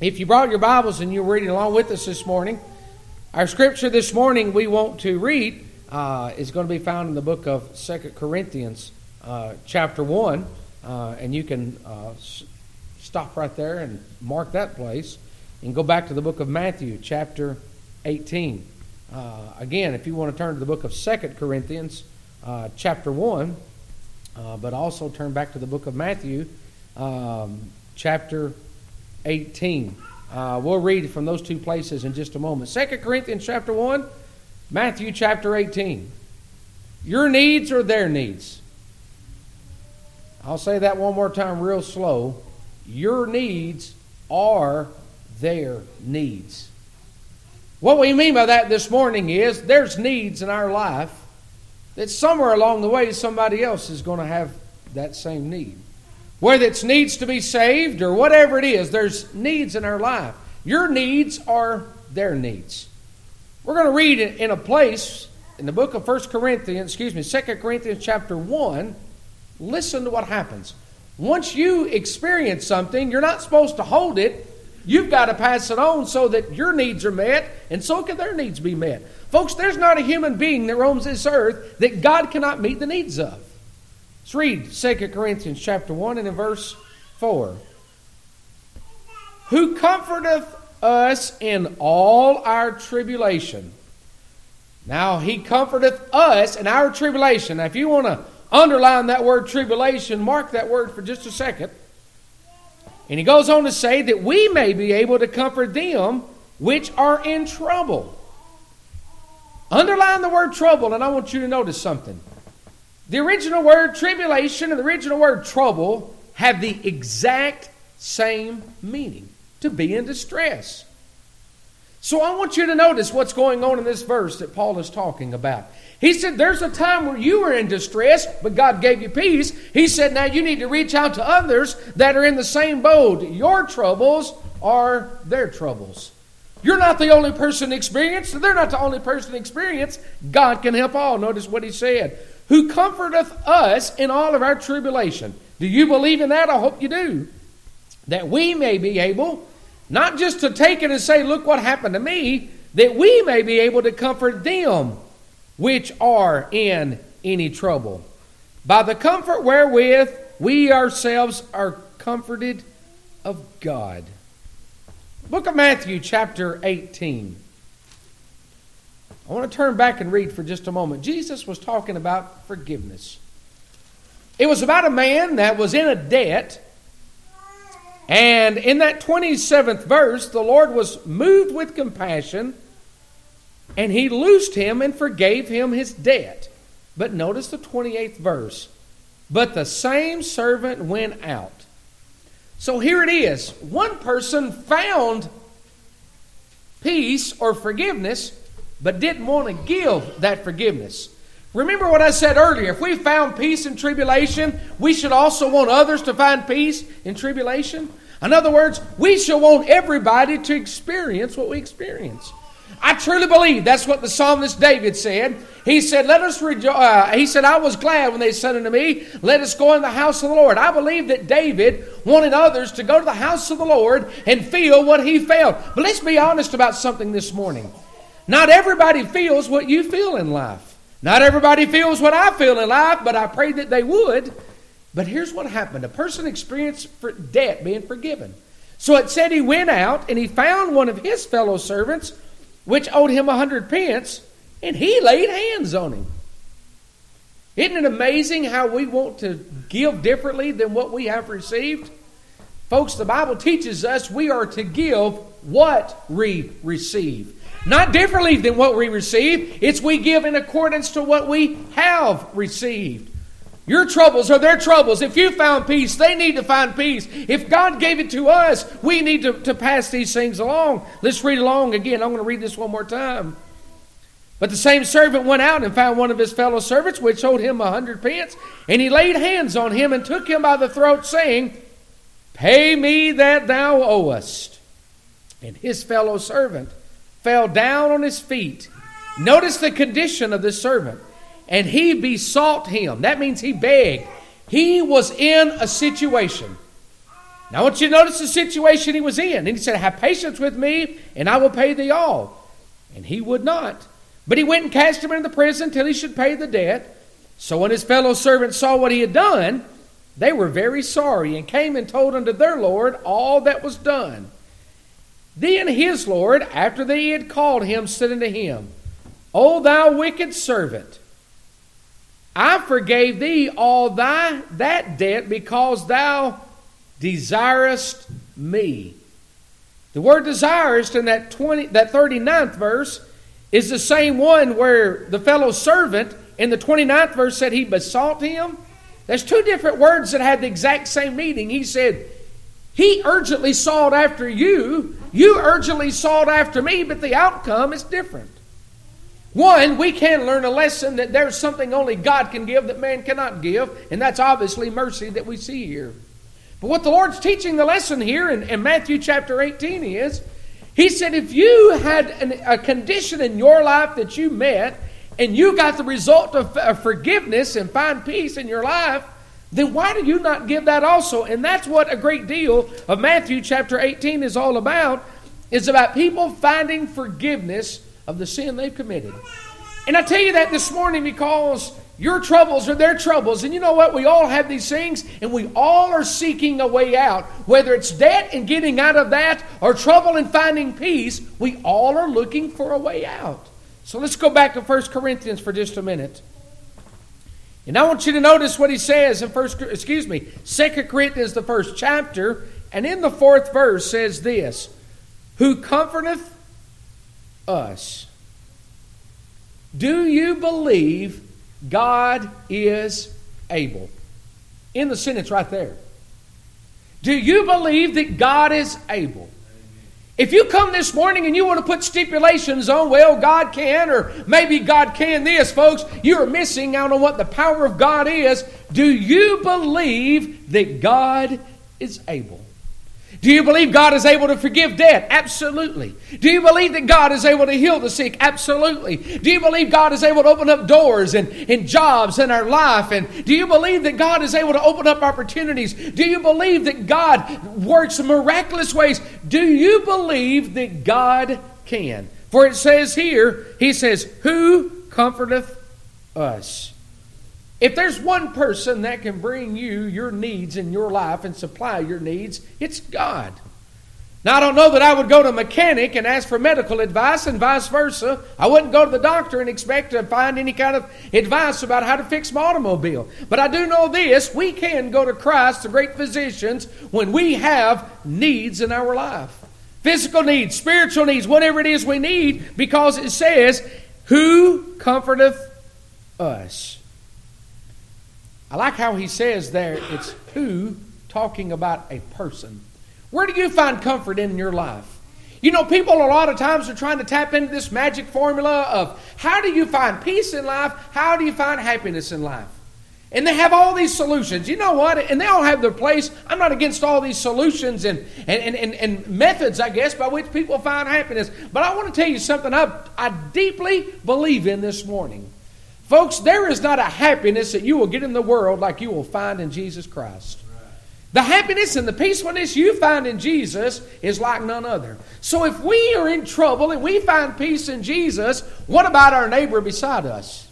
If you brought your Bibles and you're reading along with us this morning, our scripture this morning we want to read uh, is going to be found in the book of Second Corinthians, uh, chapter 1. Uh, and you can uh, s- stop right there and mark that place and go back to the book of Matthew, chapter 18. Uh, again, if you want to turn to the book of Second Corinthians, uh, chapter 1, but also turn back to the book of Matthew, um, chapter 18. Uh, we'll read from those two places in just a moment. 2 Corinthians chapter 1, Matthew chapter 18. Your needs are their needs. I'll say that one more time real slow. Your needs are their needs. What we mean by that this morning is there's needs in our life that somewhere along the way somebody else is going to have that same need. Whether it's needs to be saved or whatever it is, there's needs in our life. Your needs are their needs. We're going to read in a place in the book of 1 Corinthians, excuse me, 2 Corinthians chapter 1. Listen to what happens. Once you experience something, you're not supposed to hold it. You've got to pass it on so that your needs are met and so can their needs be met. Folks, there's not a human being that roams this earth that God cannot meet the needs of. Let's read 2 Corinthians chapter 1 and in verse 4. Who comforteth us in all our tribulation. Now, he comforteth us in our tribulation. Now, if you want to underline that word tribulation, mark that word for just a second. And he goes on to say that we may be able to comfort them which are in trouble. Underline the word trouble, and I want you to notice something. The original word tribulation and the original word trouble have the exact same meaning to be in distress. So I want you to notice what's going on in this verse that Paul is talking about. He said, There's a time where you were in distress, but God gave you peace. He said, Now you need to reach out to others that are in the same boat. Your troubles are their troubles. You're not the only person experienced, they're not the only person experienced. God can help all. Notice what he said who comforteth us in all of our tribulation. Do you believe in that? I hope you do. That we may be able, not just to take it and say, Look what happened to me, that we may be able to comfort them which are in any trouble. By the comfort wherewith we ourselves are comforted of God. Book of Matthew, chapter 18. I want to turn back and read for just a moment. Jesus was talking about forgiveness. It was about a man that was in a debt. And in that 27th verse, the Lord was moved with compassion and he loosed him and forgave him his debt. But notice the 28th verse. But the same servant went out. So here it is. One person found peace or forgiveness, but didn't want to give that forgiveness. Remember what I said earlier. If we found peace in tribulation, we should also want others to find peace in tribulation. In other words, we should want everybody to experience what we experience. I truly believe that's what the psalmist David said. He said, "Let us rejoice." Uh, he said, "I was glad when they said unto me, Let us go in the house of the Lord." I believe that David wanted others to go to the house of the Lord and feel what he felt. But let's be honest about something this morning. Not everybody feels what you feel in life. Not everybody feels what I feel in life, but I pray that they would. But here's what happened: a person experienced debt being forgiven. So it said he went out and he found one of his fellow servants which owed him a hundred pence, and he laid hands on him. Isn't it amazing how we want to give differently than what we have received? Folks, the Bible teaches us we are to give what we receive. Not differently than what we receive, it's we give in accordance to what we have received. Your troubles are their troubles. If you found peace, they need to find peace. If God gave it to us, we need to, to pass these things along. Let's read along again. I'm going to read this one more time. But the same servant went out and found one of his fellow servants, which owed him a hundred pence, and he laid hands on him and took him by the throat, saying, Pay me that thou owest. And his fellow servant fell down on his feet. Notice the condition of this servant and he besought him. That means he begged. He was in a situation. Now I want you to notice the situation he was in. And he said, Have patience with me, and I will pay thee all. And he would not. But he went and cast him into the prison till he should pay the debt. So when his fellow servants saw what he had done, they were very sorry, and came and told unto their Lord all that was done. Then his Lord, after they had called him, said unto him, O thou wicked servant, I forgave thee all thy that debt because thou desirest me. The word desirest in that 20 that 39th verse is the same one where the fellow servant in the 29th verse said he besought him. There's two different words that had the exact same meaning. He said, He urgently sought after you, you urgently sought after me, but the outcome is different. One, we can learn a lesson that there's something only God can give that man cannot give, and that's obviously mercy that we see here. But what the Lord's teaching the lesson here in, in Matthew chapter 18 is He said, if you had an, a condition in your life that you met, and you got the result of, of forgiveness and find peace in your life, then why do you not give that also? And that's what a great deal of Matthew chapter 18 is all about. Is about people finding forgiveness of the sin they've committed. And I tell you that this morning because your troubles are their troubles. And you know what? We all have these things, and we all are seeking a way out. Whether it's debt and getting out of that, or trouble and finding peace, we all are looking for a way out. So let's go back to 1 Corinthians for just a minute. And I want you to notice what he says in first excuse me, Second Corinthians the first chapter, and in the fourth verse says this, who comforteth us. Do you believe God is able? In the sentence right there. Do you believe that God is able? If you come this morning and you want to put stipulations on, well, God can, or maybe God can this, folks, you are missing out on what the power of God is. Do you believe that God is able? Do you believe God is able to forgive debt? Absolutely. Do you believe that God is able to heal the sick? Absolutely. Do you believe God is able to open up doors and, and jobs in our life? And do you believe that God is able to open up opportunities? Do you believe that God works miraculous ways? Do you believe that God can? For it says here, He says, Who comforteth us? If there's one person that can bring you your needs in your life and supply your needs, it's God. Now, I don't know that I would go to a mechanic and ask for medical advice and vice versa. I wouldn't go to the doctor and expect to find any kind of advice about how to fix my automobile. But I do know this we can go to Christ, the great physicians, when we have needs in our life physical needs, spiritual needs, whatever it is we need, because it says, Who comforteth us? I like how he says there, it's who talking about a person. Where do you find comfort in your life? You know, people a lot of times are trying to tap into this magic formula of how do you find peace in life? How do you find happiness in life? And they have all these solutions. You know what? And they all have their place. I'm not against all these solutions and, and, and, and methods, I guess, by which people find happiness. But I want to tell you something I, I deeply believe in this morning. Folks, there is not a happiness that you will get in the world like you will find in Jesus Christ. The happiness and the peacefulness you find in Jesus is like none other. So if we are in trouble and we find peace in Jesus, what about our neighbor beside us?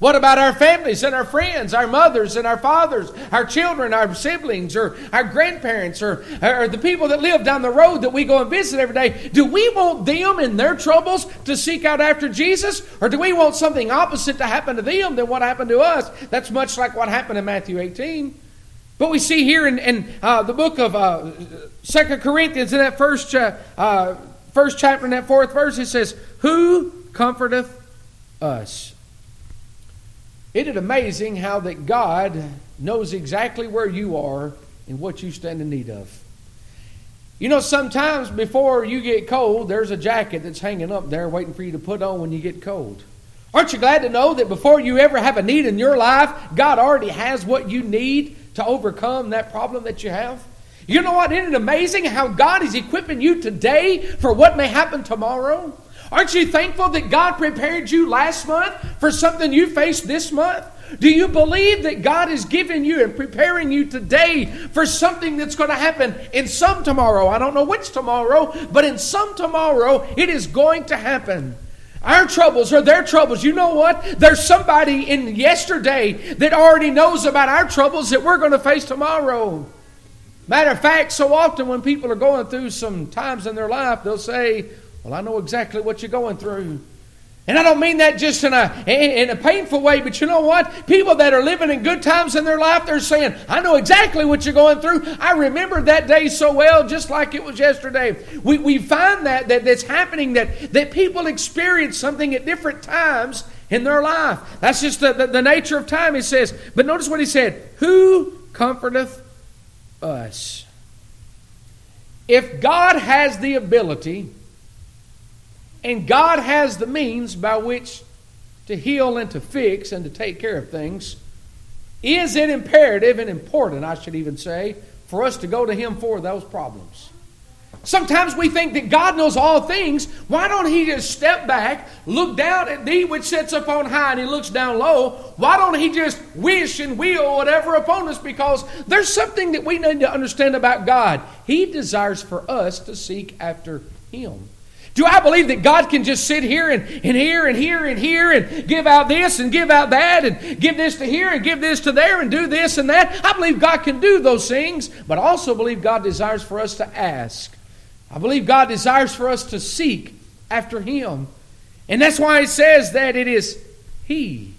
What about our families and our friends, our mothers and our fathers, our children, our siblings, or our grandparents, or, or the people that live down the road that we go and visit every day? Do we want them in their troubles to seek out after Jesus? Or do we want something opposite to happen to them than what happened to us? That's much like what happened in Matthew 18. But we see here in, in uh, the book of uh, 2 Corinthians, in that first, uh, first chapter, in that fourth verse, it says, Who comforteth us? Isn't it amazing how that God knows exactly where you are and what you stand in need of? You know, sometimes before you get cold, there's a jacket that's hanging up there waiting for you to put on when you get cold. Aren't you glad to know that before you ever have a need in your life, God already has what you need to overcome that problem that you have? You know what? Isn't it amazing how God is equipping you today for what may happen tomorrow? Aren't you thankful that God prepared you last month for something you faced this month? Do you believe that God is giving you and preparing you today for something that's going to happen in some tomorrow? I don't know which tomorrow, but in some tomorrow, it is going to happen. Our troubles are their troubles. You know what? There's somebody in yesterday that already knows about our troubles that we're going to face tomorrow. Matter of fact, so often when people are going through some times in their life, they'll say, Well, I know exactly what you're going through. And I don't mean that just in a, in a painful way, but you know what? People that are living in good times in their life, they're saying, I know exactly what you're going through. I remember that day so well, just like it was yesterday. We, we find that, that that's happening, that, that people experience something at different times in their life. That's just the, the, the nature of time, he says. But notice what he said Who comforteth us? If God has the ability, and God has the means by which to heal and to fix and to take care of things. Is it imperative and important, I should even say, for us to go to Him for those problems? Sometimes we think that God knows all things. Why don't He just step back, look down at thee which sits up on high, and He looks down low? Why don't He just wish and will whatever upon us? Because there's something that we need to understand about God. He desires for us to seek after Him. Do I believe that God can just sit here and, and here and here and here and give out this and give out that and give this to here and give this to there and do this and that? I believe God can do those things, but I also believe God desires for us to ask. I believe God desires for us to seek after Him. And that's why it says that it is He.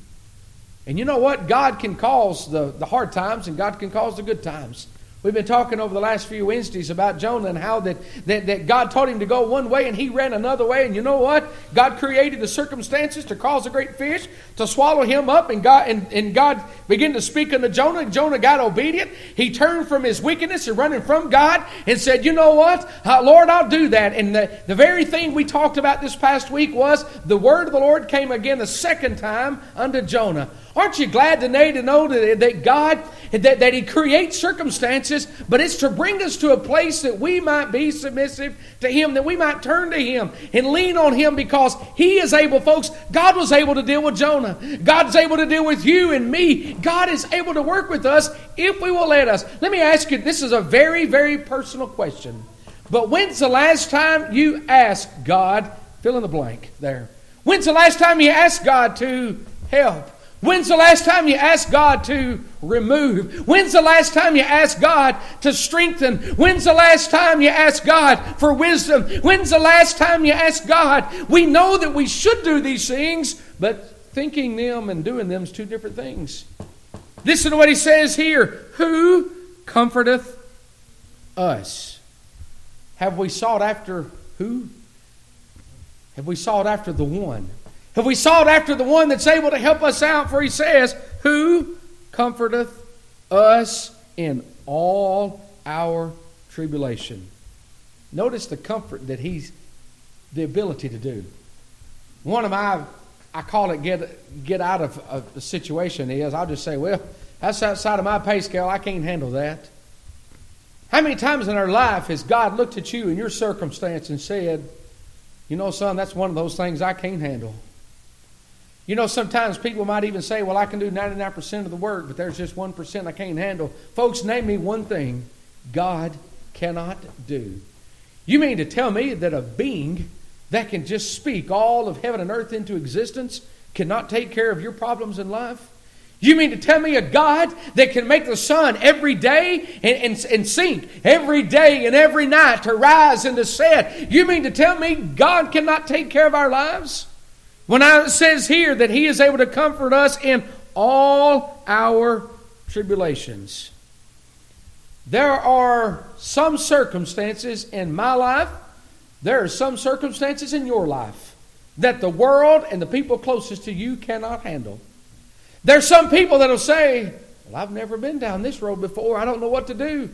And you know what? God can cause the, the hard times and God can cause the good times. We've been talking over the last few Wednesdays about Jonah and how that, that, that God told him to go one way and he ran another way. And you know what? God created the circumstances to cause a great fish to swallow him up. And God, and, and God began to speak unto Jonah. Jonah got obedient. He turned from his wickedness and running from God and said, You know what? Uh, Lord, I'll do that. And the, the very thing we talked about this past week was the word of the Lord came again the second time unto Jonah. Aren't you glad today to know that, that God, that, that He creates circumstances, but it's to bring us to a place that we might be submissive to Him, that we might turn to Him and lean on Him because He is able, folks. God was able to deal with Jonah. God's able to deal with you and me. God is able to work with us if we will let us. Let me ask you this is a very, very personal question. But when's the last time you asked God, fill in the blank there? When's the last time you asked God to help? When's the last time you asked God to remove? When's the last time you asked God to strengthen? When's the last time you asked God for wisdom? When's the last time you asked God? We know that we should do these things, but thinking them and doing them is two different things. Listen to what he says here Who comforteth us? Have we sought after who? Have we sought after the one? Have we sought after the one that's able to help us out? For he says, Who comforteth us in all our tribulation? Notice the comfort that he's the ability to do. One of my, I call it get, get out of a situation is I'll just say, well, that's outside of my pay scale. I can't handle that. How many times in our life has God looked at you in your circumstance and said, you know, son, that's one of those things I can't handle? You know, sometimes people might even say, well, I can do 99% of the work, but there's just 1% I can't handle. Folks, name me one thing God cannot do. You mean to tell me that a being that can just speak all of heaven and earth into existence cannot take care of your problems in life? You mean to tell me a God that can make the sun every day and, and, and, sink every day and every night to rise and to set? You mean to tell me God cannot take care of our lives? When it says here that He is able to comfort us in all our tribulations, there are some circumstances in my life, there are some circumstances in your life that the world and the people closest to you cannot handle. There's some people that'll say, Well, I've never been down this road before. I don't know what to do.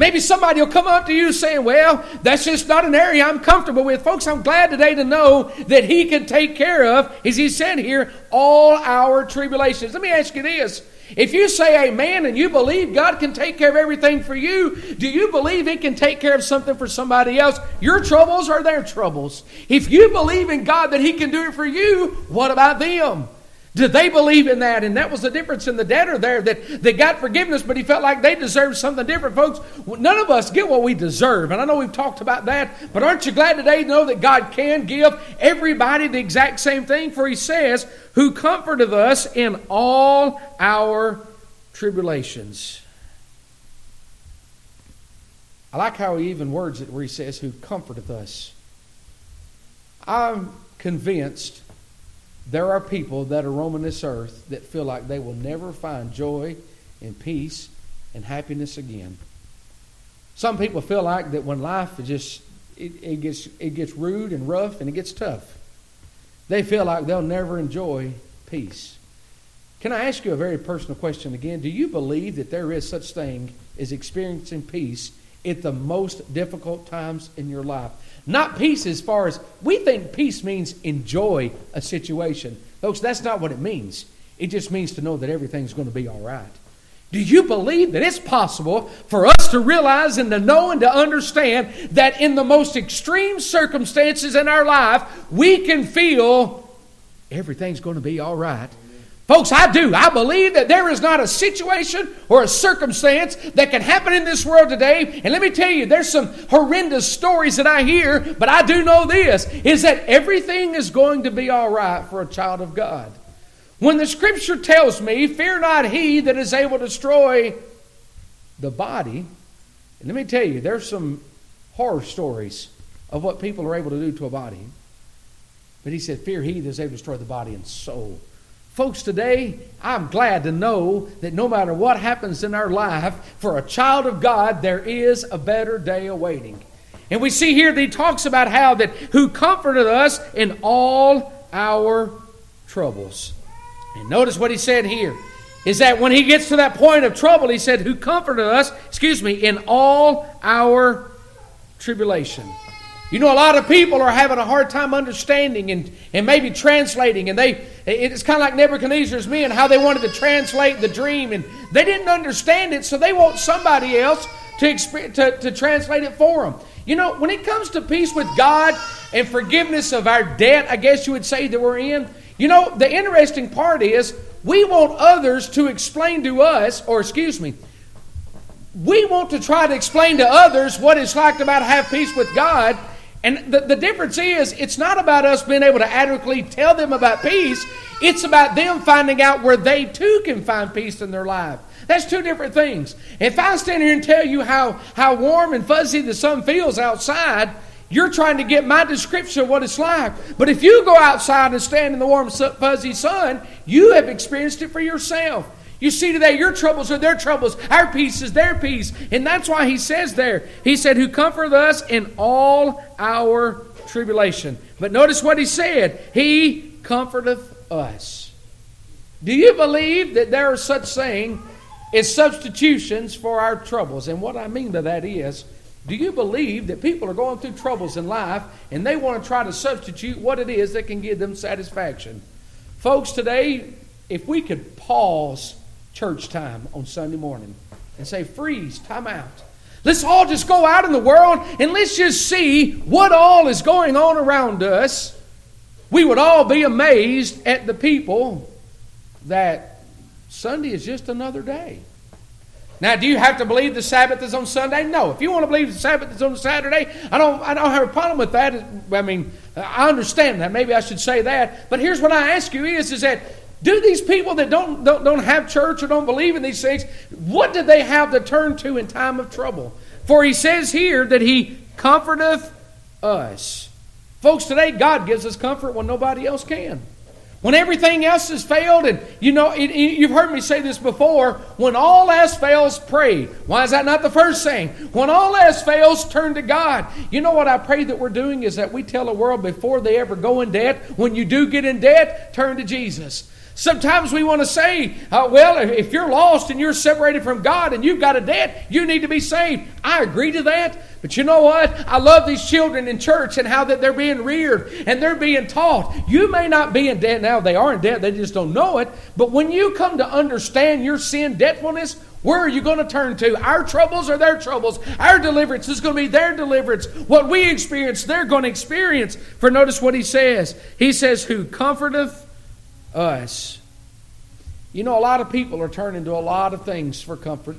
Maybe somebody will come up to you saying, Well, that's just not an area I'm comfortable with. Folks, I'm glad today to know that He can take care of, as He said here, all our tribulations. Let me ask you this. If you say amen and you believe God can take care of everything for you, do you believe He can take care of something for somebody else? Your troubles are their troubles. If you believe in God that He can do it for you, what about them? Did they believe in that? And that was the difference in the debtor there that they got forgiveness, but he felt like they deserved something different. Folks, none of us get what we deserve. And I know we've talked about that, but aren't you glad today to know that God can give everybody the exact same thing? For he says, Who comforteth us in all our tribulations. I like how he even words it where he says, Who comforteth us. I'm convinced there are people that are roaming this earth that feel like they will never find joy and peace and happiness again. Some people feel like that when life is just it, it gets it gets rude and rough and it gets tough. They feel like they'll never enjoy peace. Can I ask you a very personal question again? Do you believe that there is such thing as experiencing peace at the most difficult times in your life? Not peace as far as we think peace means enjoy a situation. Folks, that's not what it means. It just means to know that everything's going to be all right. Do you believe that it's possible for us to realize and to know and to understand that in the most extreme circumstances in our life, we can feel everything's going to be all right Folks, I do. I believe that there is not a situation or a circumstance that can happen in this world today. And let me tell you, there's some horrendous stories that I hear, but I do know this is that everything is going to be all right for a child of God. When the scripture tells me, Fear not he that is able to destroy the body, and let me tell you, there's some horror stories of what people are able to do to a body. But he said, Fear he that is able to destroy the body and soul. Folks, today I'm glad to know that no matter what happens in our life, for a child of God, there is a better day awaiting. And we see here that he talks about how that who comforted us in all our troubles. And notice what he said here is that when he gets to that point of trouble, he said, Who comforted us, excuse me, in all our tribulation. You know, a lot of people are having a hard time understanding and, and maybe translating. And they it's kind of like Nebuchadnezzar's men, how they wanted to translate the dream. And they didn't understand it, so they want somebody else to, to, to translate it for them. You know, when it comes to peace with God and forgiveness of our debt, I guess you would say that we're in, you know, the interesting part is we want others to explain to us, or excuse me, we want to try to explain to others what it's like to about have peace with God and the, the difference is, it's not about us being able to adequately tell them about peace. It's about them finding out where they too can find peace in their life. That's two different things. If I stand here and tell you how, how warm and fuzzy the sun feels outside, you're trying to get my description of what it's like. But if you go outside and stand in the warm, fuzzy sun, you have experienced it for yourself. You see today, your troubles are their troubles, our peace is their peace. And that's why he says there, he said, Who comfort us in all our tribulation. But notice what he said He comforteth us. Do you believe that there are such thing as substitutions for our troubles? And what I mean by that is, do you believe that people are going through troubles in life and they want to try to substitute what it is that can give them satisfaction? Folks, today, if we could pause church time on Sunday morning and say, freeze, time out. Let's all just go out in the world and let's just see what all is going on around us. We would all be amazed at the people that Sunday is just another day. Now, do you have to believe the Sabbath is on Sunday? No. If you want to believe the Sabbath is on Saturday, I don't, I don't have a problem with that. I mean, I understand that. Maybe I should say that. But here's what I ask you is, is that do these people that don't, don't, don't have church or don't believe in these things, what do they have to turn to in time of trouble? For he says here that he comforteth us. Folks, today God gives us comfort when nobody else can. When everything else has failed, and you know, it, it, you've heard me say this before, when all else fails, pray. Why is that not the first thing? When all else fails, turn to God. You know what I pray that we're doing is that we tell the world before they ever go in debt, when you do get in debt, turn to Jesus. Sometimes we want to say, uh, well, if you're lost and you're separated from God and you've got a debt, you need to be saved. I agree to that. But you know what? I love these children in church and how that they're being reared and they're being taught. You may not be in debt now. They are in debt. They just don't know it. But when you come to understand your sin debtfulness, where are you going to turn to? Our troubles are their troubles? Our deliverance is going to be their deliverance. What we experience, they're going to experience. For notice what he says. He says, Who comforteth us. You know, a lot of people are turning to a lot of things for comfort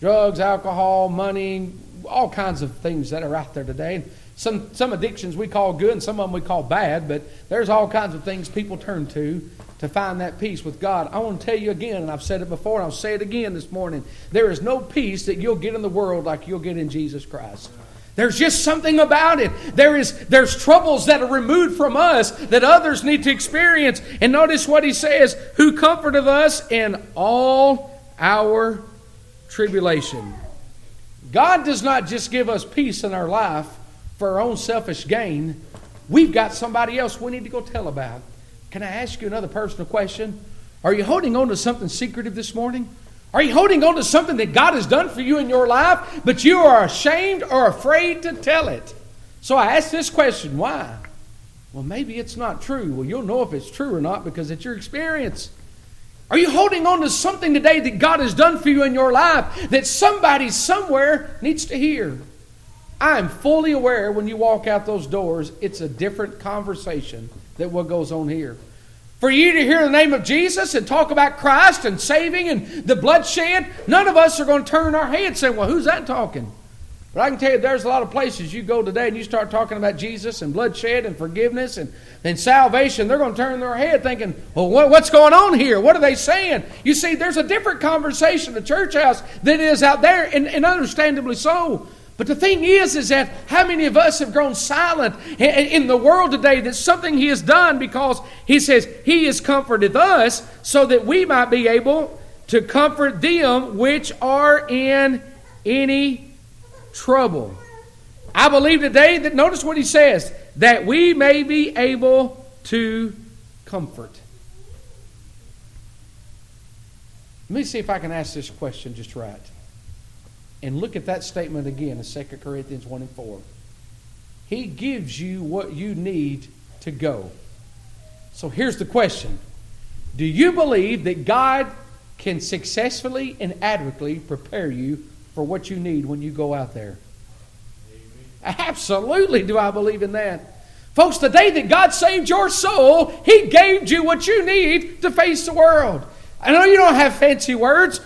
drugs, alcohol, money, all kinds of things that are out there today. Some, some addictions we call good and some of them we call bad, but there's all kinds of things people turn to to find that peace with God. I want to tell you again, and I've said it before, and I'll say it again this morning. There is no peace that you'll get in the world like you'll get in Jesus Christ. There's just something about it. There is there's troubles that are removed from us that others need to experience. And notice what he says, who comforteth us in all our tribulation. God does not just give us peace in our life for our own selfish gain. We've got somebody else we need to go tell about. Can I ask you another personal question? Are you holding on to something secretive this morning? Are you holding on to something that God has done for you in your life, but you are ashamed or afraid to tell it? So I ask this question why? Well, maybe it's not true. Well, you'll know if it's true or not because it's your experience. Are you holding on to something today that God has done for you in your life that somebody somewhere needs to hear? I am fully aware when you walk out those doors, it's a different conversation than what goes on here. For you to hear the name of Jesus and talk about Christ and saving and the bloodshed, none of us are going to turn our heads saying, Well, who's that talking? But I can tell you, there's a lot of places you go today and you start talking about Jesus and bloodshed and forgiveness and, and salvation. They're going to turn their head thinking, well, what, what's going on here? What are they saying? You see, there's a different conversation the church house than is out there, and, and understandably so. But the thing is, is that how many of us have grown silent in the world today that something He has done because He says He has comforted us so that we might be able to comfort them which are in any trouble. I believe today that, notice what He says, that we may be able to comfort. Let me see if I can ask this question just right and look at that statement again in 2 Corinthians 1 and 4. He gives you what you need to go. So here's the question Do you believe that God can successfully and adequately prepare you for what you need when you go out there? Amen. Absolutely, do I believe in that. Folks, the day that God saved your soul, He gave you what you need to face the world. I know you don't have fancy words.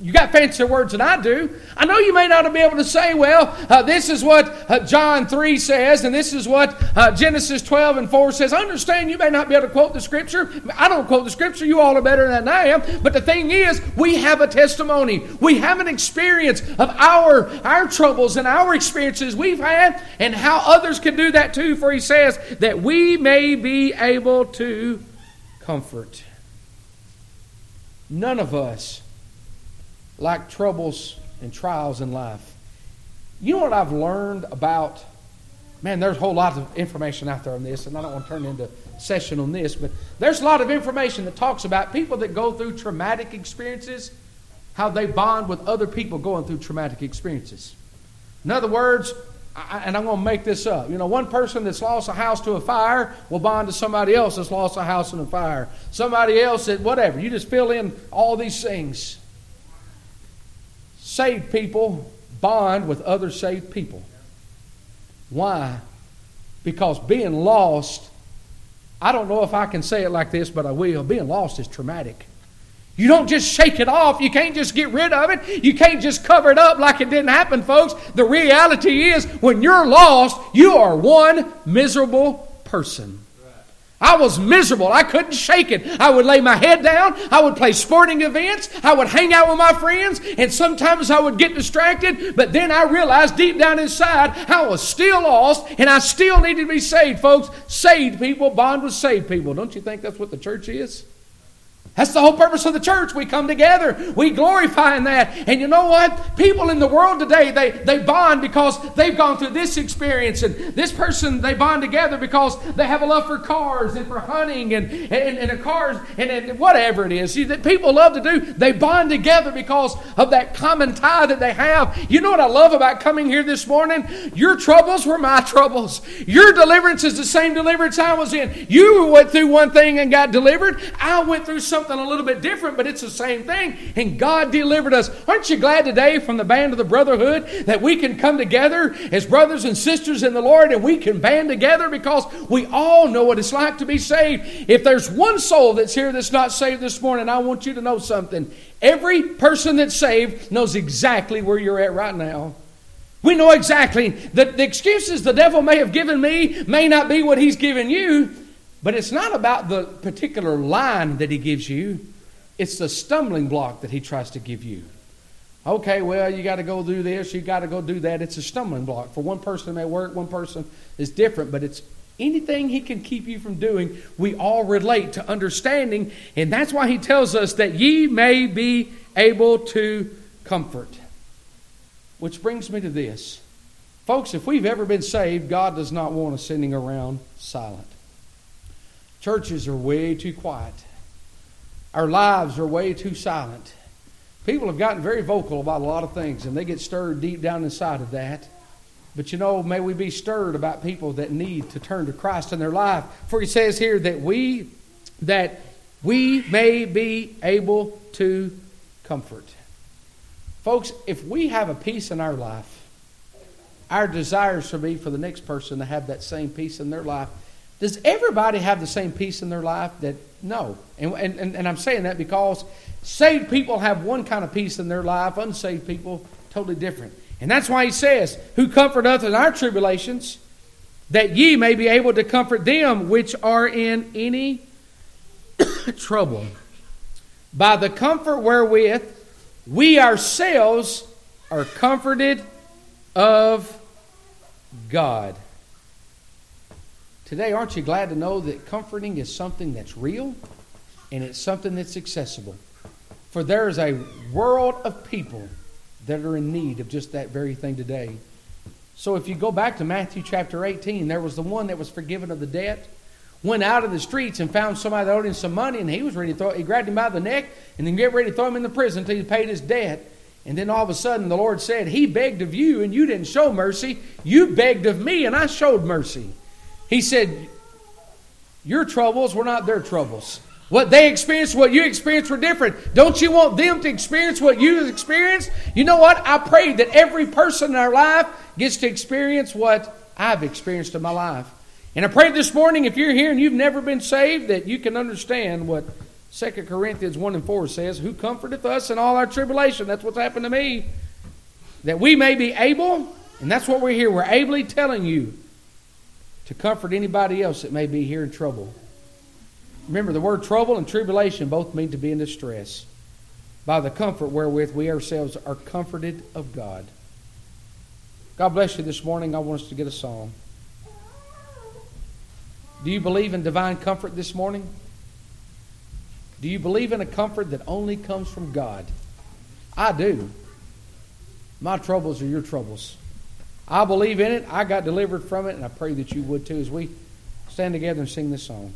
You got fancier words than I do. I know you may not be able to say, well, uh, this is what uh, John 3 says, and this is what uh, Genesis 12 and 4 says. I understand you may not be able to quote the Scripture. I don't quote the Scripture. You all are better than I am. But the thing is, we have a testimony. We have an experience of our, our troubles and our experiences we've had, and how others can do that too, for he says that we may be able to comfort. None of us like troubles and trials in life. You know what I've learned about, man, there's a whole lot of information out there on this, and I don't want to turn into session on this, but there's a lot of information that talks about people that go through traumatic experiences, how they bond with other people going through traumatic experiences. In other words, I, and I'm going to make this up. You know, one person that's lost a house to a fire will bond to somebody else that's lost a house in a fire. Somebody else that, whatever. You just fill in all these things. Saved people bond with other saved people. Why? Because being lost, I don't know if I can say it like this, but I will. Being lost is traumatic. You don't just shake it off. You can't just get rid of it. You can't just cover it up like it didn't happen, folks. The reality is, when you're lost, you are one miserable person. I was miserable. I couldn't shake it. I would lay my head down. I would play sporting events. I would hang out with my friends. And sometimes I would get distracted. But then I realized deep down inside I was still lost and I still needed to be saved, folks. Saved people bond with saved people. Don't you think that's what the church is? That's the whole purpose of the church. We come together. We glorify in that. And you know what? People in the world today, they, they bond because they've gone through this experience. And this person, they bond together because they have a love for cars and for hunting and, and, and cars and, and whatever it is. See, that people love to do. They bond together because of that common tie that they have. You know what I love about coming here this morning? Your troubles were my troubles. Your deliverance is the same deliverance I was in. You went through one thing and got delivered. I went through something something a little bit different, but it's the same thing. And God delivered us. Aren't you glad today from the band of the brotherhood that we can come together as brothers and sisters in the Lord and we can band together because we all know what it's like to be saved. If there's one soul that's here that's not saved this morning, I want you to know something. Every person that's saved knows exactly where you're at right now. We know exactly that the excuses the devil may have given me may not be what he's given you, but it's not about the particular line that he gives you, it's the stumbling block that he tries to give you. Okay, well, you got to go do this, you got to go do that. It's a stumbling block. For one person, it may work, one person is different, but it's anything he can keep you from doing, we all relate to understanding, and that's why he tells us that ye may be able to comfort. Which brings me to this. Folks, if we've ever been saved, God does not want us sitting around silent. Churches are way too quiet. Our lives are way too silent. People have gotten very vocal about a lot of things, and they get stirred deep down inside of that. But you know, may we be stirred about people that need to turn to Christ in their life. For he says here that we that we may be able to comfort. Folks, if we have a peace in our life, our desires should be for the next person to have that same peace in their life. Does everybody have the same peace in their life? That no. And, and, and I'm saying that because saved people have one kind of peace in their life, unsaved people totally different. And that's why he says, Who comfort us in our tribulations, that ye may be able to comfort them which are in any trouble. By the comfort wherewith we ourselves are comforted of God. Today, aren't you glad to know that comforting is something that's real and it's something that's accessible? For there is a world of people that are in need of just that very thing today. So if you go back to Matthew chapter 18, there was the one that was forgiven of the debt went out of the streets and found somebody that owed him some money, and he was ready to throw. He grabbed him by the neck and then get ready to throw him in the prison until he paid his debt. And then all of a sudden, the Lord said, He begged of you, and you didn't show mercy. You begged of me, and I showed mercy. He said, Your troubles were not their troubles. What they experienced, what you experienced were different. Don't you want them to experience what you experienced? You know what? I pray that every person in our life gets to experience what I've experienced in my life. And I pray this morning, if you're here and you've never been saved, that you can understand what 2 Corinthians 1 and 4 says, Who comforteth us in all our tribulation. That's what's happened to me. That we may be able, and that's what we're here, we're ably telling you to comfort anybody else that may be here in trouble. Remember, the word trouble and tribulation both mean to be in distress. By the comfort wherewith we ourselves are comforted of God. God bless you this morning. I want us to get a song. Do you believe in divine comfort this morning? Do you believe in a comfort that only comes from God? I do. My troubles are your troubles. I believe in it. I got delivered from it, and I pray that you would too as we stand together and sing this song.